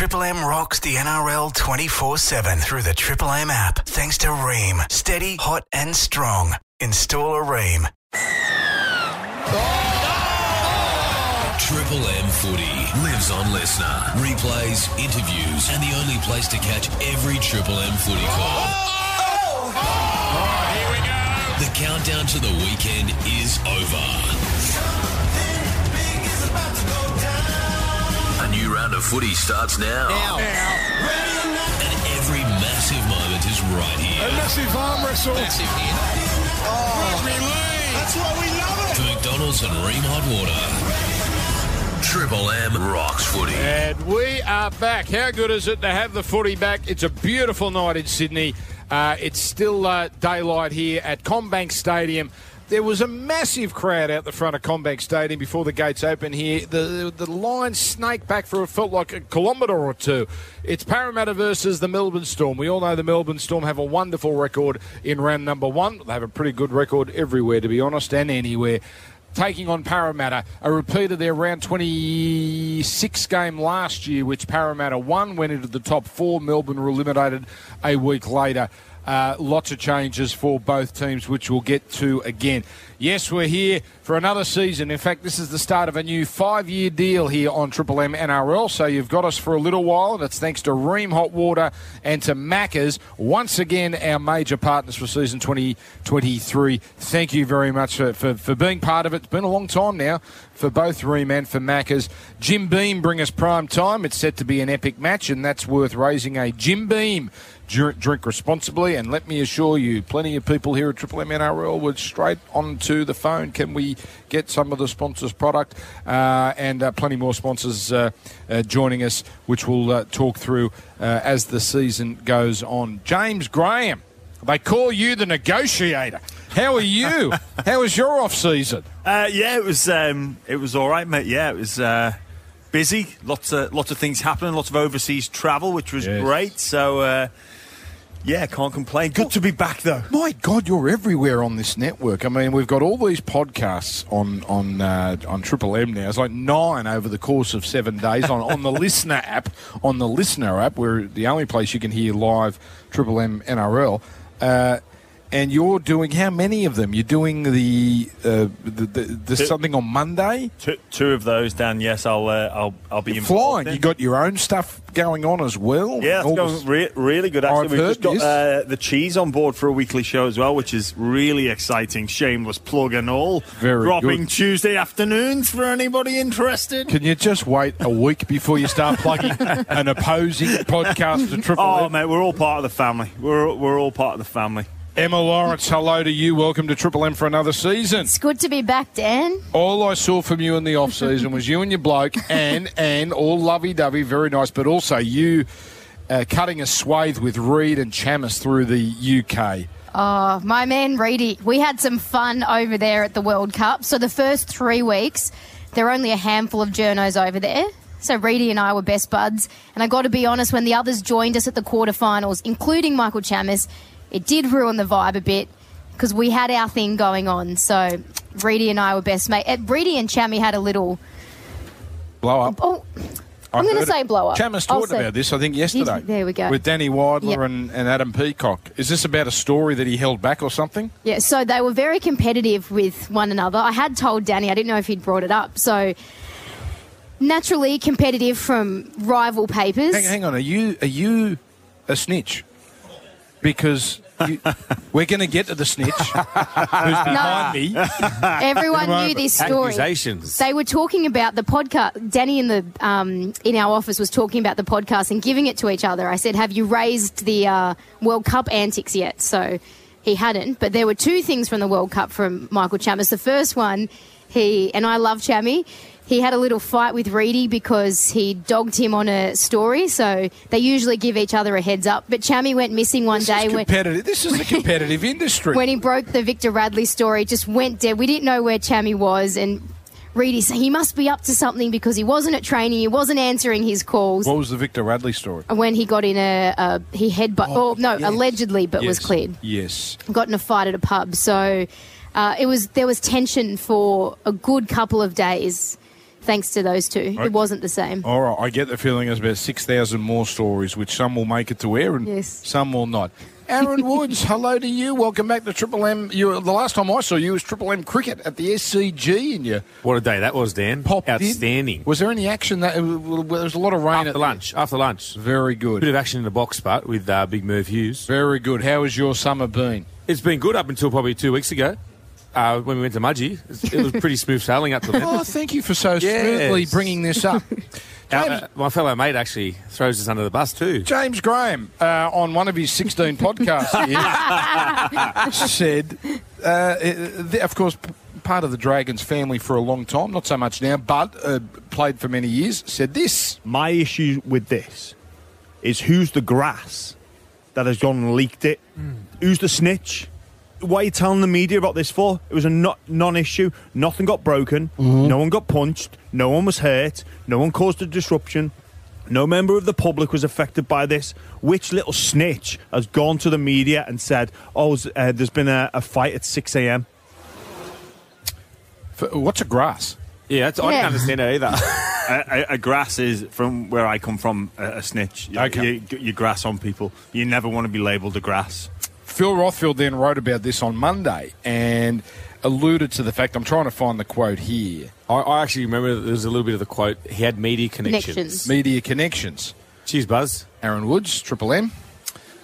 Triple M rocks the NRL 24 7 through the Triple M app. Thanks to Rheem. Steady, hot, and strong. Install a Rheem. Triple M footy lives on listener. Replays, interviews, and the only place to catch every Triple M footy call. Here we go. The countdown to the weekend is over. Round of footy starts now. Now. now. And every massive moment is right here. A massive arm wrestle. Massive hit. Oh. That's what we love For McDonald's and Rheem Hot Water. Triple M rocks footy. And we are back. How good is it to have the footy back? It's a beautiful night in Sydney. Uh, it's still uh, daylight here at CommBank Stadium. There was a massive crowd out the front of CommBank Stadium before the gates open here. The the line snaked back for it felt like a kilometre or two. It's Parramatta versus the Melbourne Storm. We all know the Melbourne Storm have a wonderful record in round number one. They have a pretty good record everywhere, to be honest, and anywhere taking on Parramatta. A repeat of their round 26 game last year, which Parramatta won, went into the top four. Melbourne were eliminated a week later. Uh, lots of changes for both teams, which we'll get to again. Yes, we're here for another season. In fact, this is the start of a new five year deal here on Triple M NRL. So you've got us for a little while, and it's thanks to Rheem Hot Water and to Macca's. Once again, our major partners for season 2023. Thank you very much for, for, for being part of it. It's been a long time now for both Rheem and for Macca's. Jim Beam bring us prime time. It's set to be an epic match, and that's worth raising a Jim Beam. Drink, drink responsibly, and let me assure you, plenty of people here at Triple M NRL were straight onto the phone. Can we get some of the sponsors' product? Uh, and uh, plenty more sponsors uh, uh, joining us, which we'll uh, talk through uh, as the season goes on. James Graham, they call you the negotiator. How are you? How was your off season? Uh, yeah, it was um, it was all right, mate. Yeah, it was uh, busy. Lots of lots of things happening. Lots of overseas travel, which was Yes. great. So uh, yeah, can't complain. Good to be back though. My God, you're everywhere on this network. I mean, we've got all these podcasts on on uh, on Triple M now. It's like nine over the course of seven days on, on the Listener app. On the Listener app, we're the only place you can hear live Triple M NRL. Uh, and you're doing how many of them? You're doing the uh, the, the, the Two. something on Monday. Two, two of those, Dan. Yes, I'll uh, I'll I'll be flying. in. You got your own stuff going on as well. Yeah, it's All going re- really good. Actually, I've we've heard just got this. uh, the cheese on board for a weekly show as well, which is really exciting. Shameless plug and all. Very Dropping good. Tuesday afternoons for anybody interested. Can you just wait a week before you start plugging an opposing podcast to Triple Oh M? mate, we're all part of the family. We're we're all part of the family. Emma Lawrence, hello to you. Welcome to Triple M for another season. It's good to be back, Dan. All I saw from you in the off season was you and your bloke, and and all lovey dovey, very nice, but also you uh, cutting a swathe with Read and Chammas through the UK. Oh, my man Reedy. We had some fun over there at the World Cup. So the first three weeks, there were only a handful of journos over there. So Reedy and I were best buds. And I got to be honest, when the others joined us at the quarterfinals, including Michael Chammas, it did ruin the vibe a bit because we had our thing going on. So Reedy and I were best mate. Uh, Reedy and Chammy had a little. Blow up. Oh, I'm gonna say blow up. Chammas talked about this, I think, yesterday. there we go. With Danny Weidler Yep. and, and Adam Peacock. Is this about a story that he held back or something? Yeah, so they were very competitive with one another. I had told Danny, I didn't know if he'd brought it up. So naturally competitive from rival papers. Hang, hang on, are you are you a snitch? Because you, we're going to get to the snitch who's behind me. Everyone knew this story. Accusations. They were talking about the podcast. Danny in the um, in our office was talking about the podcast and giving it to each other. I said, "Have you raised the uh, World Cup antics yet?" So he hadn't. But there were two things from the World Cup from Michael Chammas. The first one, he and I love Chammy. He had a little fight with Reedy because he dogged him on a story. So they usually give each other a heads up. But Chammy went missing one This day is when competitive. This is a competitive industry. when he broke the Victor Radley story, just went dead. We didn't know where Chammy was, and Reedy said he must be up to something because he wasn't at training, he wasn't answering his calls. what was the Victor Radley story? when he got in a, a he headbutt, Oh, oh, no, yes. allegedly, but was cleared. Yes. Got in a fight at a pub, so uh, it was there was tension for a good couple of days. Thanks to those two. It wasn't the same. All right, I get the feeling there's about 6,000 more stories, which some will make it to air and Yes. some will not. Aaron Woods, hello to you. Welcome back to Triple M. You, the last time I saw you was Triple M cricket at the SCG, and you What a day that was, Dan. popped in. Outstanding. Was there any action? That well, there was a lot of rain After at lunch. After lunch. Very good. Bit of action in the box but with uh, Big Merv Hughes. Very good. How has your summer been? It's been good up until probably two weeks ago uh, when we went to Mudgee. It was pretty smooth sailing up to then. Oh, thank you for so Yes. smoothly bringing this up. Our- James, uh, my fellow mate actually throws us under the bus too. James Graham, uh, on one of his 16 podcasts here, said, uh, th- of course, p- part of the Dragons family for a long time, not so much now, but uh, played for many years, said this. My issue with this is who's the grass that has gone and leaked it? Who's the snitch? Why are you telling the media about this for? It was a not, non-issue. Nothing got broken. No one got punched. No one was hurt. No one caused a disruption. No member of the public was affected by this. Which little snitch has gone to the media and said, "Oh, uh, there's been a, a fight at 6 a.m." What's a grass? Yeah, that's, I Yeah. didn't understand it either. a, a, a grass is from where I come from a, a snitch. You- Okay. You, you grass on people. You never want to be labelled a grass. Phil Rothfield then wrote about this on Monday and alluded to the fact, I'm trying to find the quote here I, I actually remember there was a little bit of the quote. He had media connections. Connections. media connections. Cheers, Buzz. Aaron Woods, Triple M.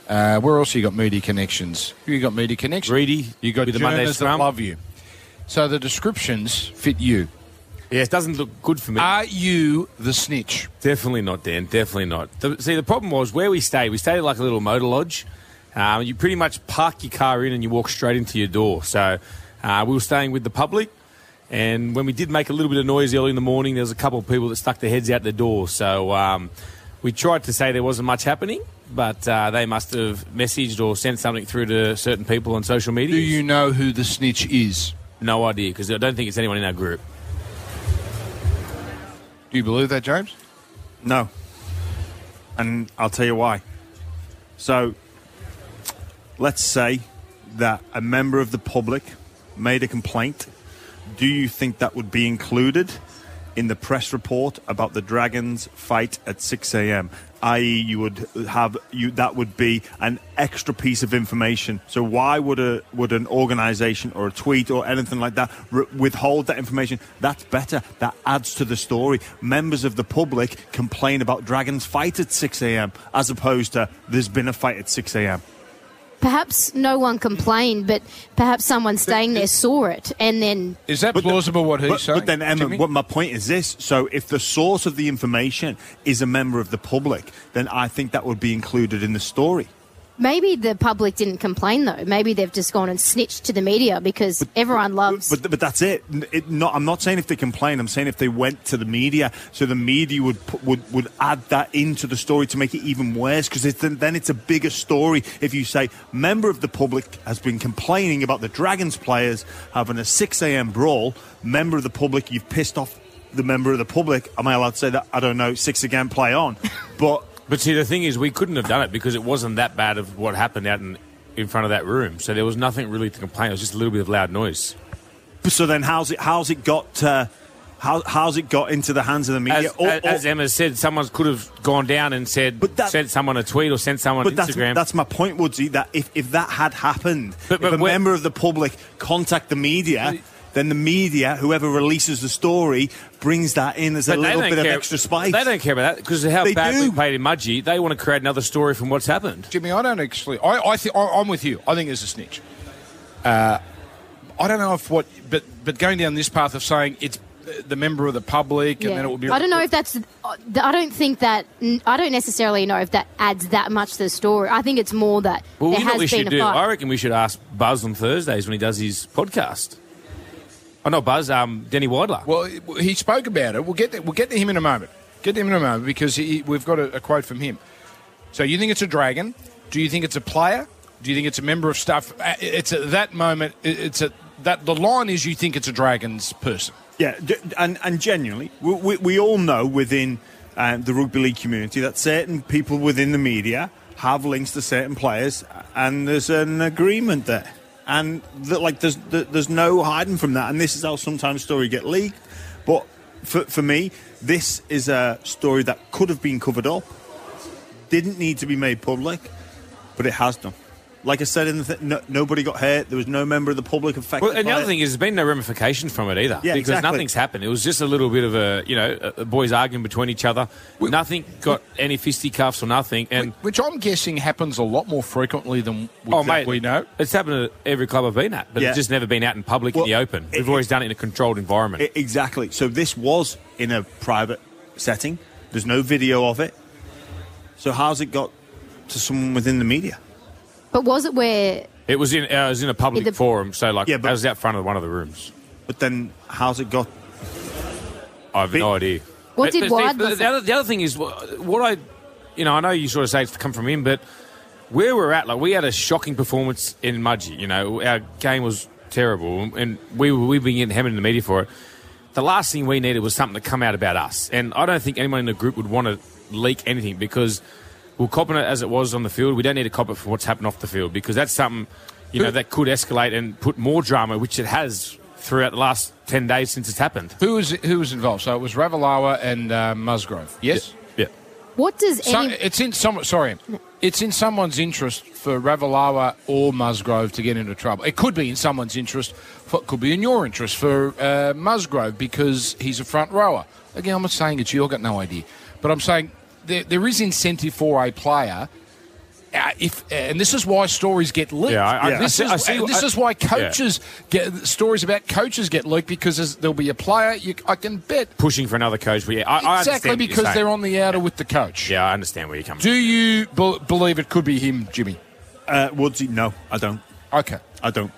Uh, where else you got media connections? Who you got media connections? Reedy. You got the Monday journalists that Scrum. love you. So the descriptions fit you. Yeah, it doesn't look good for me. Are you the snitch? Definitely not, Dan. Definitely not. The, see, the problem was where we stayed. We stayed at like a little motor lodge. Um, you pretty much park your car in and you walk straight into your door. So uh, we were staying with the public. And when we did make a little bit of noise early in the morning, there was a couple of people that stuck their heads out the door. So um, we tried to say there wasn't much happening, but uh, they must have messaged or sent something through to certain people on social media. Do you know who the snitch is? No idea, because I don't think it's anyone in our group. Do you believe that, James? No. And I'll tell you why. So, let's say that a member of the public made a complaint. Do you think that would be included in the press report about the Dragons fight at 6 a.m.? I.e., you would have you that would be an extra piece of information. So why would a would an organisation or a tweet or anything like that withhold that information? That's better. That adds to the story. Members of the public complain about Dragons fight at 6 a.m. as opposed to there's been a fight at 6 a.m. Perhaps no one complained, but perhaps someone staying there saw it and then Is that But the- plausible what he's but, saying? But then, Emma, what my point is this: so if the source of the information is a member of the public, then I think that would be included in the story. Maybe the public didn't complain though. Maybe they've just gone and snitched to the media because everyone loves. But but that's it. it not, I'm not saying if they complain. I'm saying if they went to the media, so the media would would would add that into the story to make it even worse. Because then, then it's a bigger story. If you say member of the public has been complaining about the Dragons players having a 6 a.m. brawl, member of the public, you've pissed off the member of the public. Am I allowed to say that? I don't know. Six again, play on. But But see, the thing is, we couldn't have done it because it wasn't that bad of what happened out in, in front of that room. So there was nothing really to complain. It was just a little bit of loud noise. so then how's it how's it got? Uh, how, how's it got into the hands of the media? As, Or- as, or- as Emma said, someone could have gone down and said, But that- sent someone a tweet or sent someone But that's, Instagram. that's my point, Woodsy. That if, if that had happened, But- but if a member of the public contact the media, then the media, whoever releases the story, brings that in as a But they little bit care- of extra spice. They don't care about that because of how They badly do. we played in Mudgee. They want to create another story from what's happened. Jimmy, I don't actually. I, I think I'm with you. I think it's a snitch. Uh, I don't know if what, but but going down this path of saying it's uh, the member of the public, and Yeah. then it will be. I don't know if that's. I don't think that. I don't necessarily know if that adds that much to the story. I think it's more that Well, there you know what we been should do? fight. I reckon we should ask Buzz on Thursdays when he does his podcast. Oh, not Buzz, um, Denny Weidler. Well, he spoke about it. We'll get to, we'll get to him in a moment. Get to him in a moment because he, we've got a, a quote from him. So you think it's a dragon? Do you think it's a player? Do you think it's a member of staff? Uh, It's at that moment. It's a that the line is you think it's a dragon's person. Yeah, and and genuinely, we, we, we all know within uh, the rugby league community that certain people within the media have links to certain players, and there's an agreement there, and that, like there's there- there's no hiding from that. And this is how sometimes stories get leaked, but for, for me, this is a story that could have been covered up, didn't need to be made public, but it has done. Like I said, in the th- no, nobody got hurt. There was no member of the public affected. Well, and the other it. thing is, there's been no ramifications from it either. Yeah, because exactly. nothing's happened. It was just a little bit of a, you know, a, a boys arguing between each other. Nothing got any fisticuffs or nothing. And Which I'm guessing happens a lot more frequently than we, oh, mate, we know. It's happened at every club I've been at, but Yeah. it's just never been out in public Well, in the open. We've always done it in a controlled environment. I- exactly. So this was in a private setting. There's no video of it. So how's it got to someone within the media? But was it where It was in uh, it was in a public In the- forum, so like Yeah, but- I was out front of one of the rooms. But then how's it got? I have no idea. What But- did but Ward the, the, other, the other thing is what I, you know, I know you sort of say it's come from him, but where we're at, like we had a shocking performance in Mudgee. You know, our game was terrible, and we were- we've been getting hammered in the media for it. The last thing we needed was something to come out about us, and I don't think anyone in the group would want to leak anything because we're copping it as it was on the field. We don't need to cop it for what's happened off the field because that's something, you know, that could escalate and put more drama, which it has throughout the last ten days since it's happened. Who was who was involved? So it was Ravalawa and uh, Musgrove. Yes. Yeah. what does So it's in some. Sorry, it's in someone's interest for Ravalawa or Musgrove to get into trouble. It could be in someone's interest. For, it could be in your interest for uh, Musgrove because he's a front rower. Again, I'm not saying it's you. I've got no idea, but I'm saying there, there is incentive for a player. Uh, if and this is why stories get leaked. Yeah, I- I- this I see- is I see- this I- is why coaches get stories about coaches get leaked because there'll be a player. You, I can bet pushing for another coach. But yeah, I, I exactly understand because they're on the outer with the coach. Yeah, I understand where you're coming. From. Do you be- believe it could be him, Jimmy? Uh, Woodsy? No, I don't. Okay. I don't.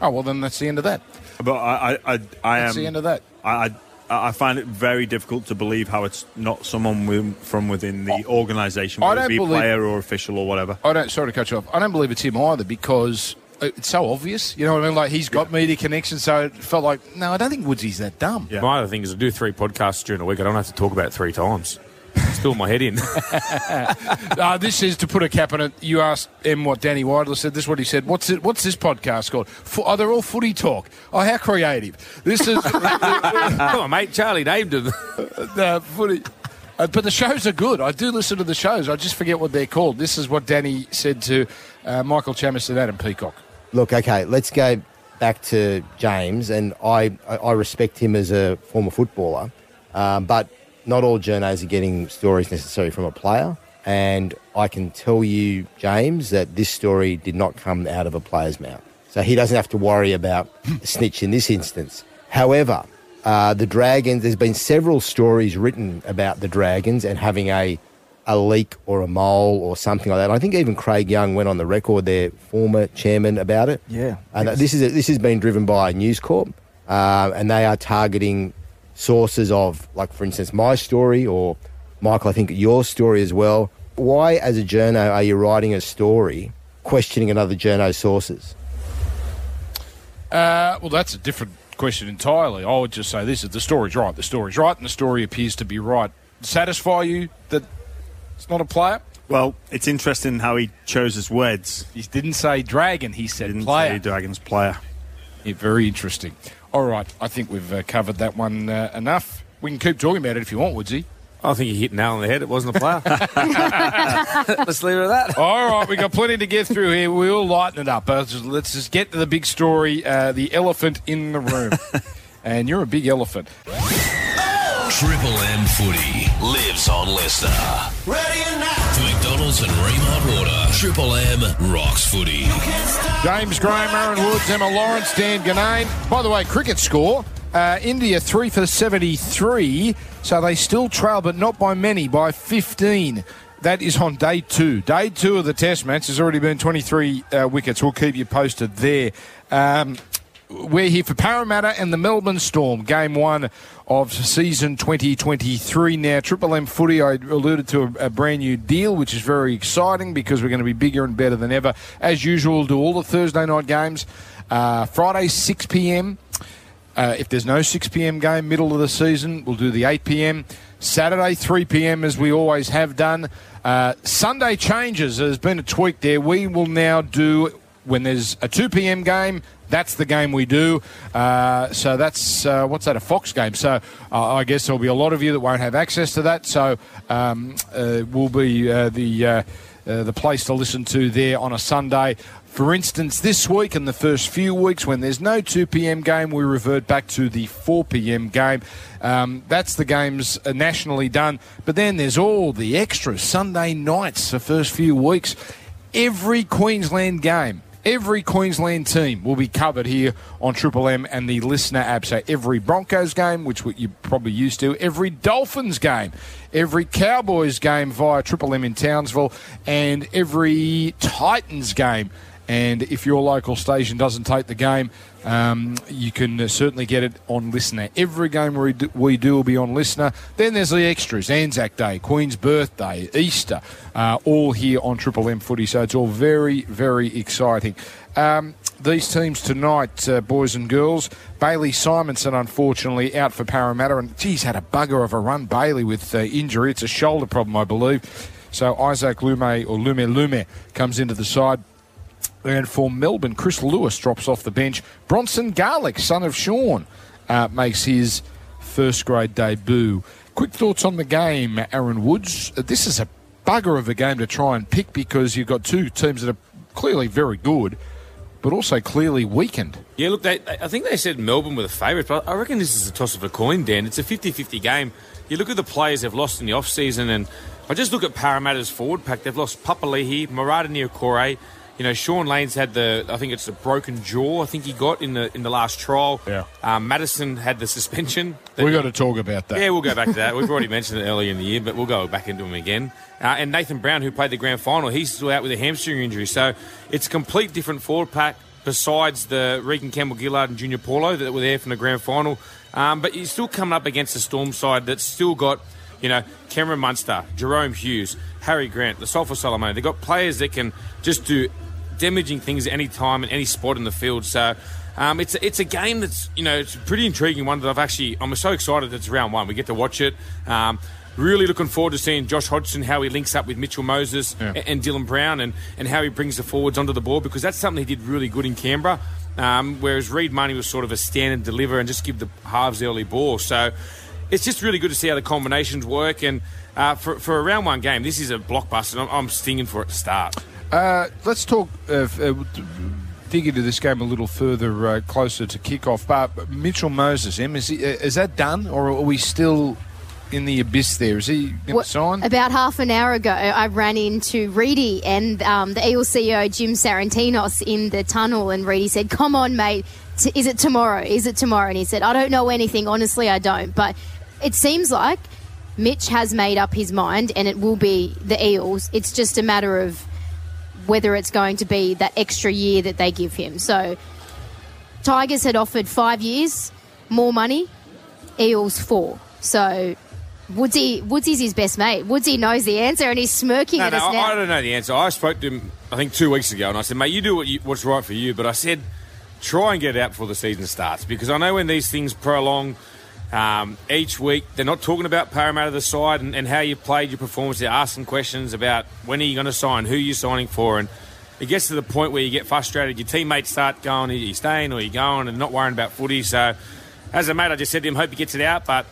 Oh well, then that's the end of that. But I, I, I, I That's am. the end of that. I, I, I find it very difficult to believe how it's not someone from within the organisation, I whether it don't be believe- player or official or whatever. I don't. Sorry to cut you off. I don't believe it's him either because it's so obvious. You know what I mean? Like he's got media connections, so it felt like no, I don't think Woodsy's that dumb. Yeah. My other thing is I do three podcasts during a week. I don't have to talk about it three times. Still my head in. Uh, this is to put a cap on it. You asked him what Danny Weidler said. This is what he said. What's it? What's this podcast called? Fo- oh, they're all footy talk. Oh, how creative! This is Come on, mate. Charlie named him. uh, footy. Uh, but the shows are good. I do listen to the shows. I just forget what they're called. This is what Danny said to uh, Michael Chammas and Adam Peacock. Look, okay, let's go back to James, and I, I I respect him as a former footballer, um, but not all journos are getting stories necessarily from a player. And I can tell you, James, that this story did not come out of a player's mouth. So he doesn't have to worry about a snitch in this instance. However, uh, the Dragons, there's been several stories written about the Dragons and having a a leak or a mole or something like that. And I think even Craig Young went on the record, their former chairman, about it. Yeah. And this is this has been driven by News Corp, uh, and they are targeting sources of, like for instance, my story or Michael, I think your story as well. Why, as a journo, are you writing a story questioning another journo's sources? Uh, well, that's a different question entirely. I would just say this: is the story's right. The story's right, and the story appears to be right. Satisfy you that it's not a player? Well, it's interesting how he chose his words. He didn't say dragon. He said Didn't player. say Dragons player. Yeah, very interesting. All right, I think we've uh, covered that one uh, enough. We can keep talking about it if you want, Woodsy. I think you hit nail on the head. It wasn't a player. Let's leave it at that. All right, we've got plenty to get through here. We'll lighten it up. Uh, just- let's just get to the big story uh, the elephant in the room. and you're a big elephant. Triple M footy lives on LiSTNR. Ready or not? McDonald's and Water, Triple M rocks footy. James Graham, Aaron Woods, Emma Lawrence, Dan Ginnane. By the way, cricket score. Uh, India 3 for 73, so they still trail, but not by many, by 15. That is on day two. Day two of the test match. has already been 23 uh, wickets. We'll keep you posted there. Um, we're here for Parramatta and the Melbourne Storm, game one of season 2023. Now, Triple M footy, I alluded to a, a brand new deal, which is very exciting because we're going to be bigger and better than ever. As usual, we'll do all the Thursday night games. Uh, Friday, 6 p.m. Uh, if there's no 6 p.m. game, middle of the season, we'll do the 8 p.m. Saturday, 3 p.m. as we always have done. Uh, Sunday changes. There's been a tweak there. We will now do when there's a 2 p.m. game, that's the game we do. Uh, so that's uh, what's that? A Fox game. So uh, I guess there'll be a lot of you that won't have access to that. So um, uh, will be uh, the uh, the place to listen to there on a Sunday. For instance, this week and the first few weeks, when there's no 2 p.m. game, we revert back to the 4 p.m. game. Um, that's the games nationally done. But then there's all the extras Sunday nights, the first few weeks. Every Queensland game Every Queensland team will be covered here on Triple M and the listener app. So every Broncos game, which you're probably used to, every Dolphins game, every Cowboys game via Triple M in Townsville, and every Titans game. And if your local station doesn't take the game, um, you can certainly get it on Listener. Every game we do, we do will be on Listener. Then there's the extras Anzac Day, Queen's Birthday, Easter, uh, all here on Triple M footy. So it's all very, very exciting. Um, these teams tonight, uh, boys and girls. Bailey Simonsson, unfortunately, out for Parramatta. And geez, had a bugger of a run, Bailey, with uh, injury. It's a shoulder problem, I believe. So Isaac Lume or Lume Lume comes into the side. And for Melbourne, Chris Lewis drops off the bench. Bronson Garlick, son of Sean, uh, makes his first grade debut. Quick thoughts on the game, Aaron Woods. Uh, this is a bugger of a game to try and pick because you've got two teams that are clearly very good, but also clearly weakened. Yeah, look, they, I think they said Melbourne were the favourites, but I reckon this is a toss of a coin, Dan. It's a 50 50 game. You look at the players they've lost in the off season, and I just look at Parramatta's forward pack. They've lost Papali'i, Marata Niukore, you know, Sean Lane's had the, I think it's a broken jaw. I think he got in the in the last trial. Yeah. Um, Matterson had the suspension. We've got to talk about that. Yeah, we'll go back to that. We've already mentioned it earlier in the year, but we'll go back into him again. Uh, and Nathan Brown, who played the grand final, he's still out with a hamstring injury. So it's a complete different forward pack besides the Reagan Campbell Gillard and Junior Paulo that were there from the grand final. Um, but you're still coming up against a Storm side that's still got, you know, Cameron Munster, Jahrome Hughes, Harry Grant, the Asofa-Solomona. They've got players that can just do damaging things at any time and any spot in the field. So um, it's a, it's a game that's you know it's a pretty intriguing one that I've actually I'm so excited that it's round one. We get to watch it. Um, really looking forward to seeing Josh Hodgson how he links up with Mitchell Moses yeah. and, Dylan Brown and, and how he brings the forwards onto the board because that's something he did really good in Canberra. Um, whereas Reed Mahoney was sort of a stand and deliver and just give the halves the early ball. So it's just really good to see how the combinations work. And uh, for, for a round one game, this is a blockbuster. I'm, I'm stinging for it to start. Uh, let's talk, uh, uh, dig into this game a little further, uh, closer to kickoff. But Mitchell Moses, Em, is, he, uh, is that done, or are we still in the abyss there? Is he going sign? About half an hour ago, I ran into Reedy and um, the Eel CEO, Jim Sarantinos, in the tunnel, and Reedy said, Come on, mate. T- is it tomorrow? Is it tomorrow? And he said, I don't know anything. Honestly, I don't. But it seems like Mitch has made up his mind, and it will be the Eels. It's just a matter of whether it's going to be that extra year that they give him. So, Tigers had offered five years, more money, Eels four. So, Woodsy, Woodsy's his best mate. Woodsy knows the answer and he's smirking no, at no, us now. I don't know the answer. I spoke to him, I think, two weeks ago, and I said, mate, you do what you, what's right for you. But I said, try and get it out before the season starts because I know when these things prolong – um, each week, they're not talking about Parramatta the side and, and how you played your performance. They're asking questions about when are you going to sign, who are you're signing for, and it gets to the point where you get frustrated. Your teammates start going, are you staying or are you going, and not worrying about footy. So, as a mate, I just said to him, hope he gets it out, but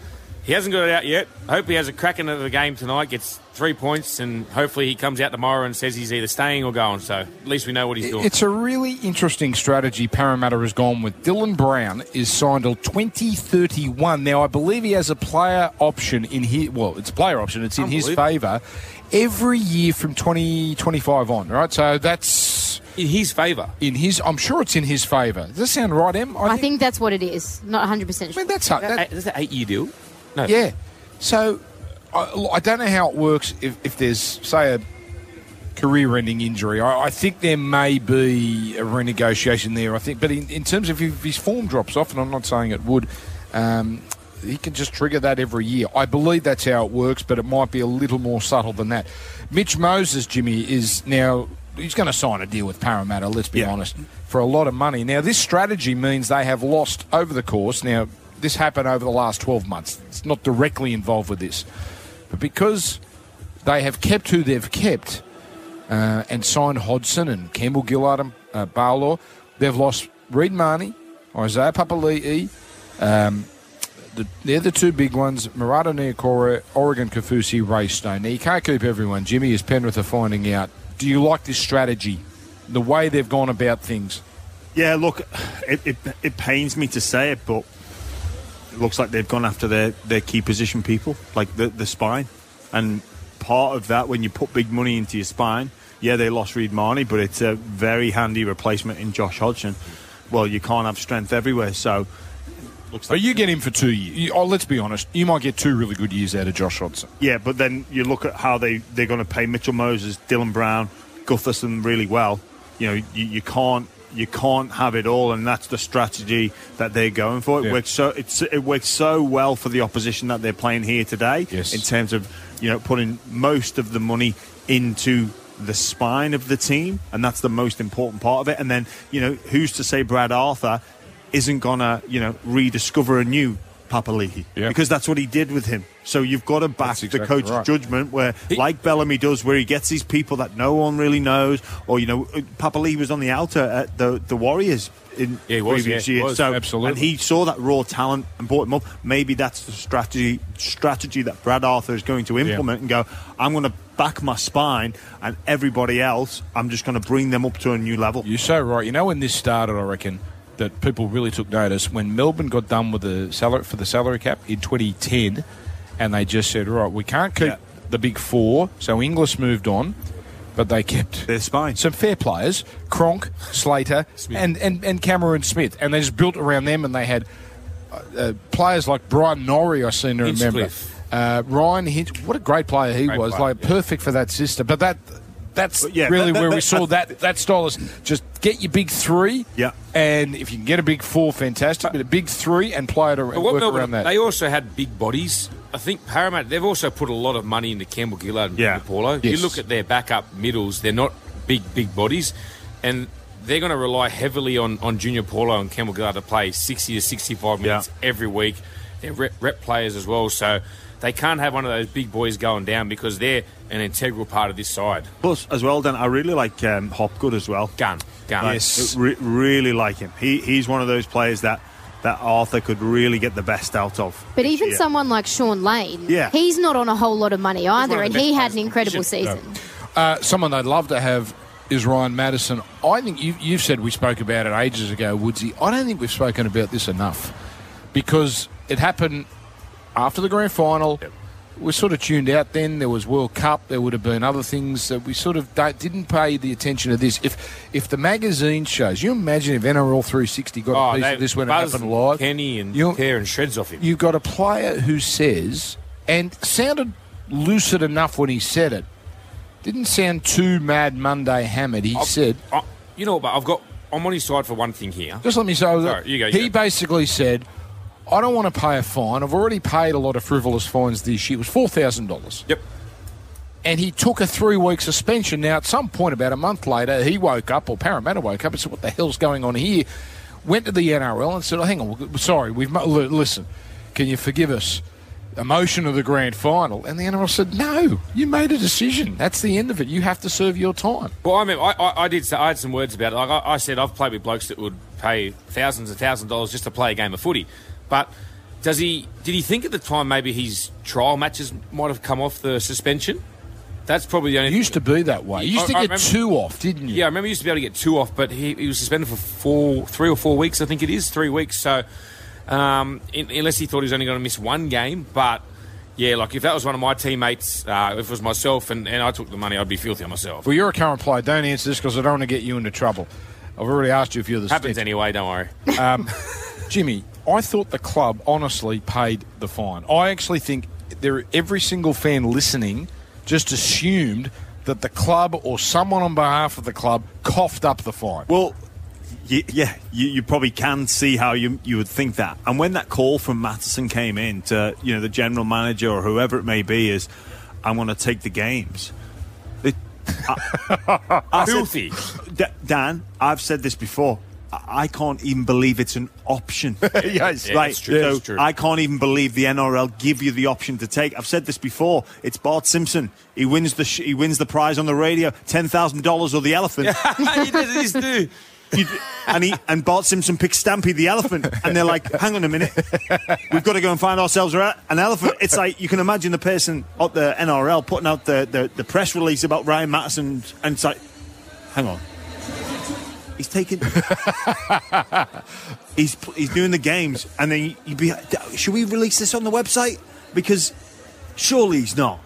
he hasn't got it out yet. I hope he has a crack into the game tonight, gets three points, and hopefully he comes out tomorrow and says he's either staying or going. So at least we know what he's doing. It's a really interesting strategy Parramatta has gone with. Dylan Brown is signed till 2031. Now, I believe he has a player option in his, well, it's a player option, it's in his favour every year from 2025 on, right? So that's in his favour. In his, I'm sure it's in his favour. Does that sound right, Em? I, I think, think, that's what it is. Not 100 percent sure. I mean, that's that, that, that's an eight-year deal. No. Yeah. So I, I, don't know how it works if, if there's, say, a career-ending injury. I, I, think there may be a renegotiation there. I think, but in, in terms of if his form drops off, and I'm not saying it would, um, he can just trigger that every year. I believe that's how it works, but it might be a little more subtle than that. Mitch Moses, Jimmy, is now he's going to sign a deal with Parramatta. Let's be yeah. honest, for a lot of money. Now, this strategy means they have lost over the course. Now, this happened over the last 12 months. It's not directly involved with this. But because they have kept who they've kept, uh, and signed Hodgson and Campbell Gillard and uh, Barlaw. They've lost Reed Mahoney, Isaiah Papali'i. Um, the, they're the two big ones. Marata Niukore, Oregon Kaufusi, Ray Stone. Now, you can't keep everyone. Jimmy, as Penrith are finding out. Do you like this strategy? The way they've gone about things? Yeah, look, it, it, it pains me to say it, but looks like they've gone after their, their key position people, like the, the spine. And part of that, when you put big money into your spine, yeah, they lost Reed Mahoney, but it's a very handy replacement in Josh Hodgson. Well, you can't have strength everywhere, so. Looks like you get him for two years. Oh, let's be honest. You might get two really good years out of Josh Hodgson. Yeah, but then you look at how they, they're going to pay Mitchell Moses, Dylan Brown, Gutherson really well. You know, you, you can't you can't have it all, and that's the strategy that they're going for. It Yeah. works so it's, it works so well for the opposition that they're playing here today. Yes. In terms of you know putting most of the money into the spine of the team, and that's the most important part of it. And then you know who's to say Brad Arthur isn't gonna you know rediscover a new Papali'i Yeah. because that's what he did with him. So you've got to back That's the coach's right. judgment, where like Bellamy does, where he gets these people that no one really knows, or you know, Papali'i was on the outer at the the Warriors in Yeah, he was, previous yeah, he years. so absolutely. and he saw that raw talent and brought him up. Maybe that's the strategy strategy that Brad Arthur is going to implement and go. I'm going to back my spine, and everybody else, I'm just going to bring them up to a new level. You're so right. You know when this started, I reckon that people really took notice when Melbourne got done with the salary for the salary cap in 2010, and they just said, right, we can't keep Yeah. the big four. So Inglis moved on, but they kept Their spine. some fair players: Cronk, Slater, and, and and Cameron Smith, and they just built around them, and they had uh, players like Bryan Norrie. I seem to remember. Uh, Ryan Hinch, what a great player he Great was! player, like perfect for that system. But that that's yeah, really that- that- where we saw that that style is just get your big three. Yeah. And if you can get a big four, fantastic. But a big three and play it around, But what work Melbourne, around that. they also had big bodies. I think Parramatta, they've also put a lot of money into Campbell Gillard and Yeah. Paulo. Yes. You look at their backup middles, they're not big, big bodies. And they're going to rely heavily on, on Junior Paulo and Campbell Gillard to play 60 to 65 minutes every week. They're rep, rep players as well. So they can't have one of those big boys going down because they're an integral part of this side. Plus, as well, Dan, I really like um, Hopgood as well. Gun. Gun. Like, re- really like him. He, he's one of those players that, that Arthur could really get the best out of. But even year. someone like Sean Lane, Yeah. he's not on a whole lot of money either, of and he had an incredible competition. season. Uh, someone they'd love to have is Ryan Matterson. I think you, you've said we spoke about it ages ago, Woodsy. I don't think we've spoken about this enough because it happened after the grand final. We sort of tuned out then. There was World Cup. There would have been other things that we sort of didn't pay the attention to this. If if the magazine shows, you imagine if NRL 360 got a oh, piece Oh, they, of this when it happened live. Kenny and You- tearing shreds off him. You've got a player who says, and sounded lucid enough when he said it. Didn't sound too mad Monday hammered. He said, I, you know, but I've got. I'm on his side for one thing here. just let me say, Sorry, you go, you he go. basically said, I don't want to pay a fine. I've already paid a lot of frivolous fines this year. It was $4,000. Yep. And he took a three week suspension. Now, at some point, about a month later, he woke up, or Parramatta woke up and said, What the hell's going on here? Went to the NRL and said, oh, Hang on, sorry, we've listen, can you forgive us? Emotion of the grand final. And the NRL said, No, you made a decision. That's the end of it. You have to serve your time. Well, I mean, I, I, I did. Say, I had some words about it. Like I, I said, I've played with blokes that would pay thousands and thousands of dollars just to play a game of footy. But does he? Did he think at the time maybe his trial matches might have come off the suspension? That's probably the only. It used to be that way. You used I- to get remember- two off, didn't you? Yeah, I remember he used to be able to get two off, but he, he was suspended for four, three or four weeks. I think it is three weeks. So, um, in, unless he thought he was only going to miss one game, but yeah, like if that was one of my teammates, uh, if it was myself and, and I took the money, I'd be filthy on myself. Well, you're a current player. Don't answer this because I don't want to get you into trouble. I've already asked you if you're the Happens snitch. anyway. Don't worry. Um, Jimmy, I thought the club honestly paid the fine. I actually think there every single fan listening just assumed that the club or someone on behalf of the club coughed up the fine. Well, y- yeah, you, you probably can see how you you would think that. And when that call from Matterson came in to you know the general manager or whoever it may be is, I'm going to take the games. It, I, I said- Dan, I've said this before. I can't even believe it's an option. yes. Right. So. I can't even believe the NRL give you the option to take. I've said this before. It's Bart Simpson. He wins the sh- he wins the prize on the radio, ten thousand dollars or the elephant. he does. And he and Bart Simpson picks Stampy the elephant, and they're like, "Hang on a minute, we've got to go and find ourselves an elephant." It's like you can imagine the person at the NRL putting out the, the, the press release about Ryan Matterson, and it's like, "Hang on, he's taking, he's he's doing the games, and then you'd be, should we release this on the website? Because surely he's not.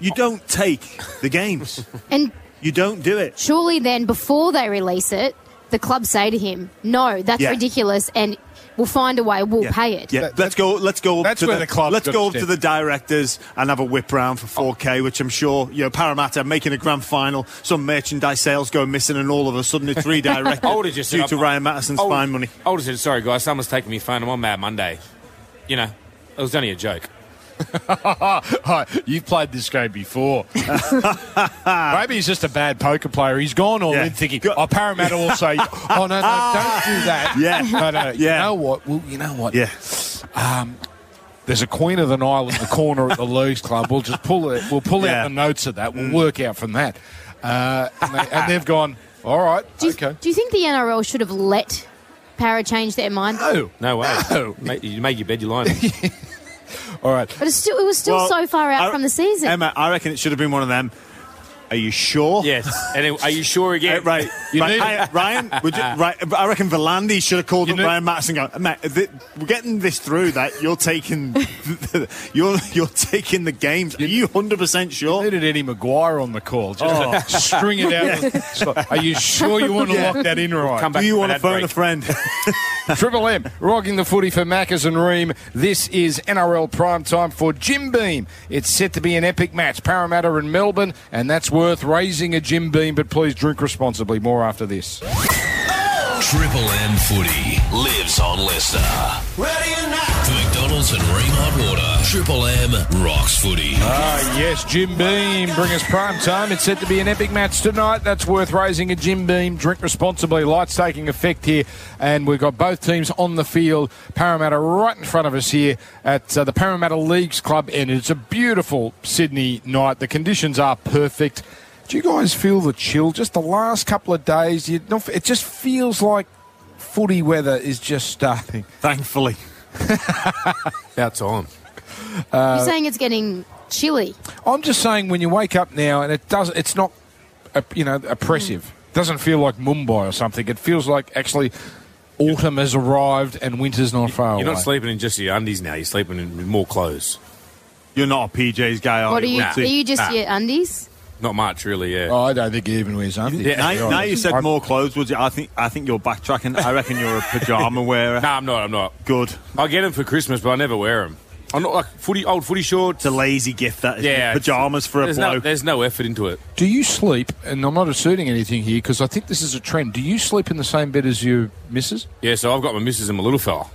You don't take the games. And You don't do it. surely then, before they release it, the club say to him, "No, that's Yeah. ridiculous," and we'll find a way. We'll Yeah. pay it. Yeah, let's go. Let's go. That's to where the club's Let's go up to the directors and have a whip round for 4K, which I'm sure you know Parramatta making a grand final. Some merchandise sales go missing, and all of a sudden it's redirected I would've just due said, to I'm- Ryan Matterson's I fine money. I would have said, sorry, guys, someone's taking my phone. I'm on Mad Monday. You know, it was only a joke. Hi, You've played this game before. Maybe he's just a bad poker player. He's gone all Yeah. in thinking, oh, Parramatta will say, oh, no, no, don't do that. Yeah. No, no. Uh, you know what? Well, you know what? Yeah, um, There's a Queen of the Nile in the corner at the Leagues Club. We'll just pull it. We'll pull Yeah. out the notes of that. We'll mm. work out from that. Uh, and, they, and they've gone, all right, Do you, okay. do you think the NRL should have let Para change their mind? No. No way. No. Mate, you make your bed, you lie in it. All right. But it's still, it was still Well, so far out I- from the season. Emma, I reckon it should have been one of them. Are you sure? yes. And then, are you sure again? Uh, right, You right. need- Hey, Ryan. Would you, right, I reckon V'landys should have called You up need- Ryan Matterson. and Going, Matt, th- we're getting this through. That you're taking, you're you're taking the games. Are you hundred percent sure? Needed Eddie McGuire on the call. Just Oh. to string it out. So, Are you sure you want to Yeah. lock that in right? Come back Do you want to an phone break. a friend? Triple M, rocking the footy for Maccas and Rheem. This is NRL prime time for Jim Beam. It's set to be an epic match, Parramatta and Melbourne, and that's worth raising a Jim Beam, but please drink responsibly. More after this. Triple M footy lives on LiSTNR. Ready or not? For McDonald's and Rheem Hot Water. Triple M rocks footy. Ah, yes, Jim Beam, bring us prime time. It's set to be an epic match tonight. That's worth raising a Jim Beam. Drink responsibly. Lights taking effect here, and we've got both teams on the field. Parramatta right in front of us here at uh, the Parramatta Leagues Club, and it's a beautiful Sydney night. The conditions are perfect. Do you guys feel the chill? Just the last couple of days, you know, it just feels like footy weather is just starting. Thankfully, About time. You're saying it's getting chilly. I'm just saying when you wake up now and it does it's not uh, you know oppressive. Doesn't feel like Mumbai or something. It feels like actually autumn has arrived and winter's not far You're away. not sleeping in just your undies now. You're sleeping in more clothes. you're not a PJs guy, are What are you? you? Nah. Are you just Nah. your undies? Not much, really, yeah. Oh, I don't think he even wears undies. Yeah. Now, now you said I'm- more clothes. Would you? I think I think you're backtracking. I reckon you're a pajama wearer. No, I'm not. I'm not. Good. I get them for Christmas, but I never wear them. I'm not like footy, old footy shorts. It's a lazy gift. That is Yeah, pajamas for a there's no, bloke. there's no effort into it. Do you sleep? And I'm not asserting anything here because I think this is a trend. Do you sleep in the same bed as your missus? Yeah, so I've got my missus and my little fella.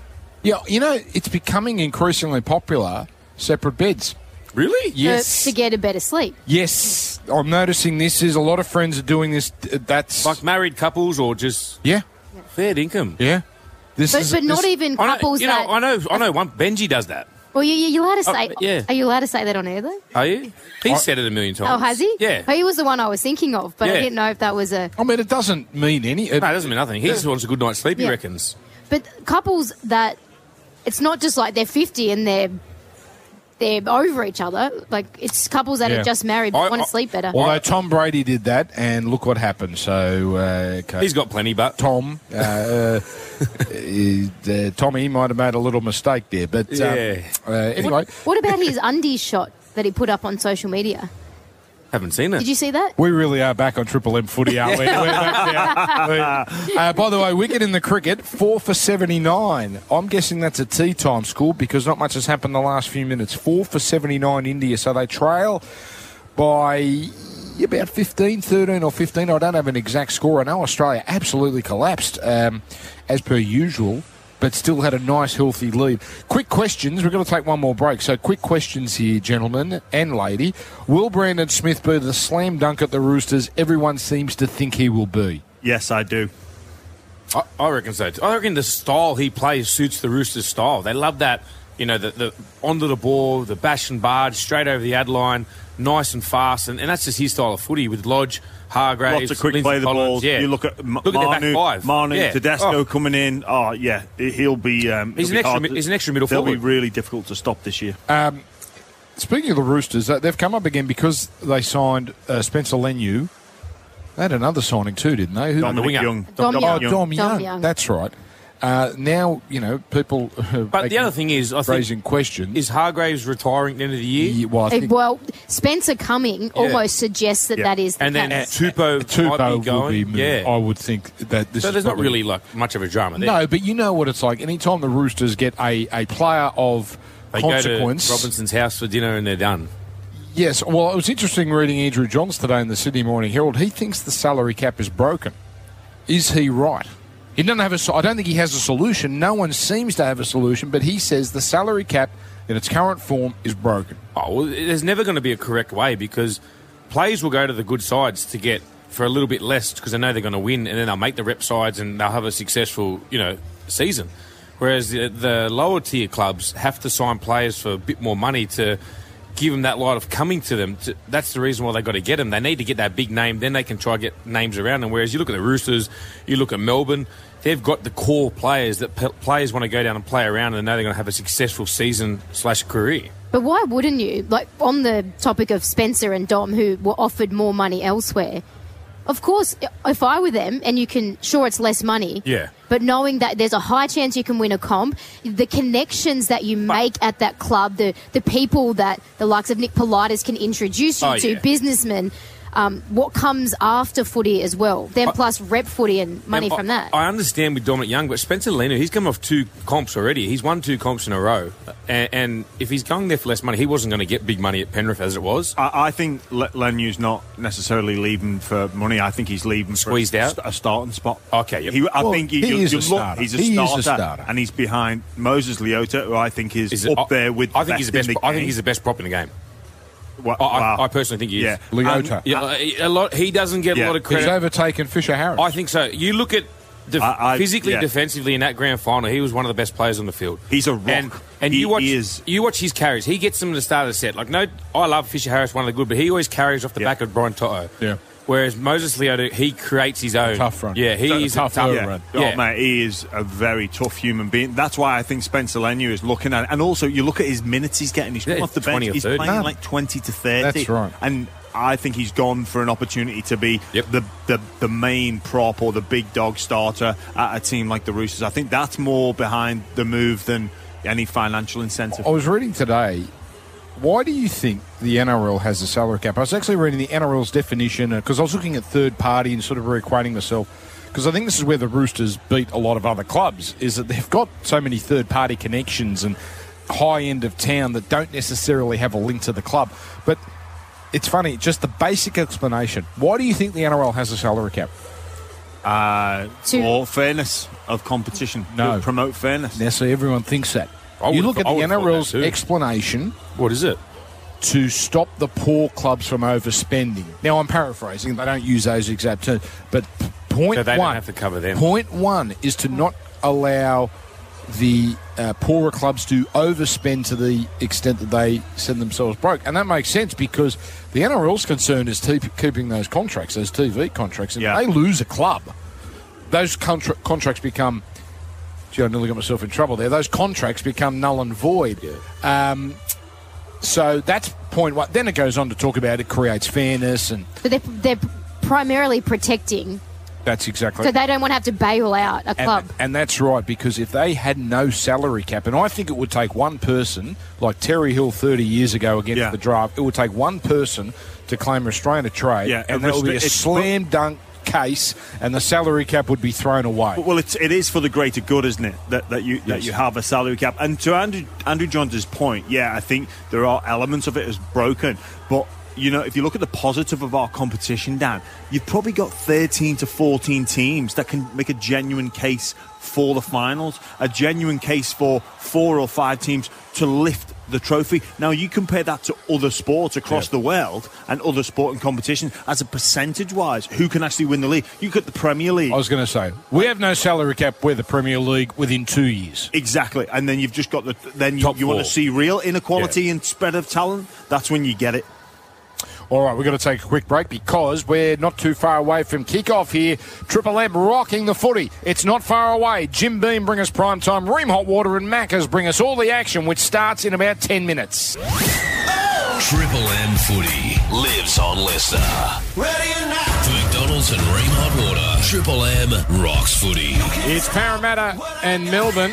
Yeah, you know it's becoming increasingly popular. Separate beds. Really? Uh, yes. To, to get a better sleep. Yes, I'm noticing this. Is a lot of friends are doing this. That's Like married couples or just yeah, fair income. yeah. This But, is but not this- even I know, couples you know, that. I know, I know. One Benji does that. Well, you, you, you're allowed to Oh, say. yeah. Are you allowed to say that on air though? Are you? He oh. said it a million times. Oh, has he? Yeah. Oh, he was the one I was thinking of, but I Yeah. didn't know if that was a. I mean, it doesn't mean any. It, No, it doesn't mean nothing. He just wants a good night's sleep. He Yeah. reckons. But couples that it's not just like they're 50 and they're they're over each other. Like it's couples that Yeah. are just married I- want I- to sleep better. Although Tom Brady did that, and look what happened. So, uh, okay. He's got plenty, but Tom. Uh, uh, uh, Tommy might have made a little mistake there, but um, Yeah. uh, anyway, What about his undies shot that he put up on social media? Haven't seen it. Did you see that? we really are back on Triple M footy, aren't we? We're back now. We- uh, by the way, wicket in the cricket, four for 79. I'm guessing that's a tea time score because not much has happened the last few minutes. Four for 79 India, so they trail by about 15, 13 or 15. I don't have an exact score. I know Australia absolutely collapsed um, as per usual, but still had a nice, healthy lead. Quick questions. We're going to take one more break. So, quick questions here, gentlemen and lady. Will Brandon Smith be the slam dunk at the Roosters everyone seems to think he will be? yes, I do. I, I reckon so. I reckon the style he plays suits the Roosters' style. They love that, you know, the, the onto the ball, the bash and barge, straight over the ad line, nice and fast, and, and that's just his style of footy with Lodge, Hargreaves, Lots of quick Lindsay play the Collins, balls. Yeah. You look at M- Look at their back five. Manu Yeah. Tedesco Oh. coming in. Oh yeah, he'll be. Um, He's he'll an be extra hard to- he's an extra middle They'll be really difficult to stop this year. Speaking of the Roosters, uh, they've come up again because they signed uh, Spencer Leniu. They had another signing too, didn't they? Who, Dominic winger. Young. Dom Oh, Young. Dom Young. Dom Young. That's right. Uh, now you know people. uh, But the other thing is, I think, raising questions. is Hargreaves retiring at the end of the year? Yeah, well, Uh, think Well, Spencer coming almost suggests that Yeah. that is the And then case. Tupou, Tupou might be will going. be moved. yeah. I would think that this so is there's not really like much of a drama there. No, but you know what it's like. Anytime the Roosters get a, a player of they go to consequence, Robinson's house for dinner and they're done. Yes, well, it was interesting reading Andrew Johns today in the Sydney Morning Herald. He thinks the salary cap is broken. Is he right? He doesn't have a. I don't think he has a solution. No one seems to have a solution, but he says the salary cap in its current form is broken. Oh, well, there's never going to be a correct way because players will go to the good sides to get for a little bit less because they know they're going to win, and then they'll make the rep sides and they'll have a successful, you know, season. Whereas the, the lower tier clubs have to sign players for a bit more money to give them that light of coming to them. To, that's the reason why they got to get them. They need to get that big name, then they can try to get names around them. Whereas you look at the Roosters, you look at Melbourne, they've got the core players that p- players want to go down and play around, and they know they're going to have a successful season slash career. But why wouldn't you? Like on the topic of Spencer and Dom, who were offered more money elsewhere. Of course, if I were them, and you can, sure, it's less money. Yeah. But knowing that there's a high chance you can win a comp, the connections that you make at that club, the the people that the likes of Nick Politis can introduce you Oh, to, yeah. businessmen, um, what comes after footy as well. Then I- plus rep footy and money And from I, that. I understand with Dominic Young, but Spencer Leniu, he's come off two comps already. He's won two comps in a row. And, and if he's going there for less money, he wasn't going to get big money at Penrith as it was. I, I think Le- Leniu's not necessarily leaving for money. I think he's leaving Squeezed for a, out? a starting spot. Okay, yep. He, I Well, think he, he you, is you a look, starter. he's a He is a starter, starter. and he's behind Moses Leota, who I think is, Is it- up there with. I think he's the best. in I think game. he's the best prop in the game. Wa- I, I, wow. I personally think he is. Yeah. Leota. And- Yeah, uh, a- a lot. He doesn't get Yeah. a lot of credit. He's overtaken Fisher Harris. I think so. You look at def- I- I- physically, yeah. defensively in that grand final, he was one of the best players on the field. He's a rock. And, and He- you watch is- you watch his carries. He gets them to the start of the set. Like no, I love Fisher Harris, one of the good, but he always carries off the Yeah. back of Brian To'o. Yeah. Whereas Moses Leota, he creates his own Tough run. Yeah, he Tough- is tough a tough road Yeah. run. Oh, Yeah. mate, he is a very tough human being. That's why I think Spencer Leniu is looking at it. And also, you look at his minutes he's getting. He's coming Yeah, off the bench. He's playing No. like 20 to 30. That's right. And I think he's gone for an opportunity to be Yep. the, the, the main prop or the big dog starter at a team like the Roosters. I think that's more behind the move than any financial incentive. I was reading today. Why do you think the NRL has a salary cap? I was actually reading the NRL's definition because I was looking at third party and sort of reequating myself. Because I think this is where the Roosters beat a lot of other clubs, is that they've got so many third party connections and high end of town that don't necessarily have a link to the club. But it's funny, just the basic explanation. Why do you think the NRL has a salary cap? Uh, To- or fairness of competition. No. To promote fairness. Now, so everyone thinks that. You look at I the would've thought that NRL's explanation What is it? to stop the poor clubs from overspending. Now, I'm paraphrasing; they don't use those exact terms, but point So one have to cover them. Point one is to not allow the uh, poorer clubs to overspend to the extent that they send themselves broke, and that makes sense because the NRL's concern is te- keeping those contracts, those TV contracts, and Yeah. they lose a club, those contra- contracts become. Gee, I nearly got myself in trouble there. Those contracts become null and void. Um, so that's point one. Then it goes on to talk about it creates fairness, and but they're, they're primarily protecting, that's exactly. so they don't want to have to bail out a club. and that's right, because if they had no salary cap, and I think it would take one person, like Terry Hill 30 years ago against Yeah. the draft, it would take one person to claim restraint of trade, Yeah, and and that would be a slam dunk case, and the salary cap would be thrown away. Well, it's, it is for the greater good, isn't it? That, that you that you have a salary cap. And to Andrew Andrew Johns' point, yeah, I think there are elements of it as broken. But you know, if you look at the positive of our competition, Dan, you've probably got 13 to 14 teams that can make a genuine case for the finals, a genuine case for four or five teams to lift the trophy. Now you compare that to other sports across Yeah. the world and other sporting competitions as a percentage wise, who can actually win the league? You got the Premier League. I was going to say we have no salary cap. We're the Premier League within two years. Exactly, and then you've just got the. Then you, you want to see real inequality and spread of talent. That's when you get it. All right, we've got to take a quick break because we're not too far away from kickoff here. Triple M rocking the footy. It's not far away. Jim Beam bring us prime time. Rheem Hot Water and Macca's bring us all the action, which starts in about 10 minutes. Triple M footy lives on LiSTNR. Ready or not? For McDonald's and Rheem Hot Water, Triple M rocks footy. It's Parramatta and Melbourne.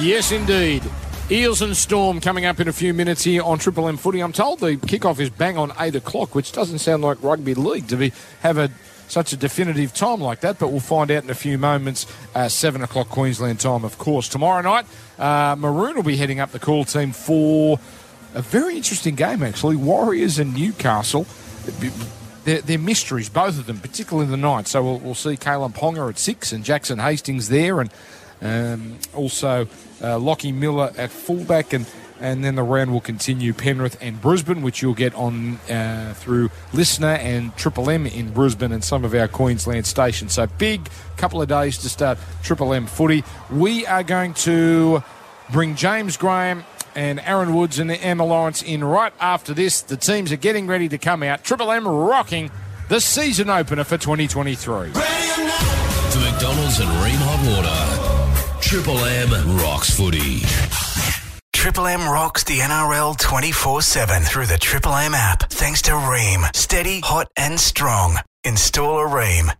Yes, indeed. Eels and Storm coming up in a few minutes here on Triple M Footy. I'm told the kickoff is bang on eight o'clock, which doesn't sound like rugby league to be have a such a definitive time like that. But we'll find out in a few moments. Uh, Seven o'clock Queensland time, of course. Tomorrow night, uh, Maroon will be heading up the call team for a very interesting game, actually. Warriors and Newcastle. They're, they're mysteries, both of them, particularly in the night. So we'll, we'll see Kalyn Ponga at six and Jackson Hastings there, and um, also uh, Lachie Miller at fullback, and and then the round will continue Penrith and Brisbane, which you'll get on uh, through LiSTNR and Triple M in Brisbane and some of our Queensland stations. So big couple of days to start Triple M footy. We are going to bring James Graham and Aaron Woods and Emma Lawrence in right after this. The teams are getting ready to come out. Triple M rocking the season opener for 2023. For McDonald's and Rheem Hot Water, Triple M rocks footy. Triple M rocks the NRL 24 7 through the Triple M app. Thanks to Rheem. Steady, hot, and strong. Install a Rheem.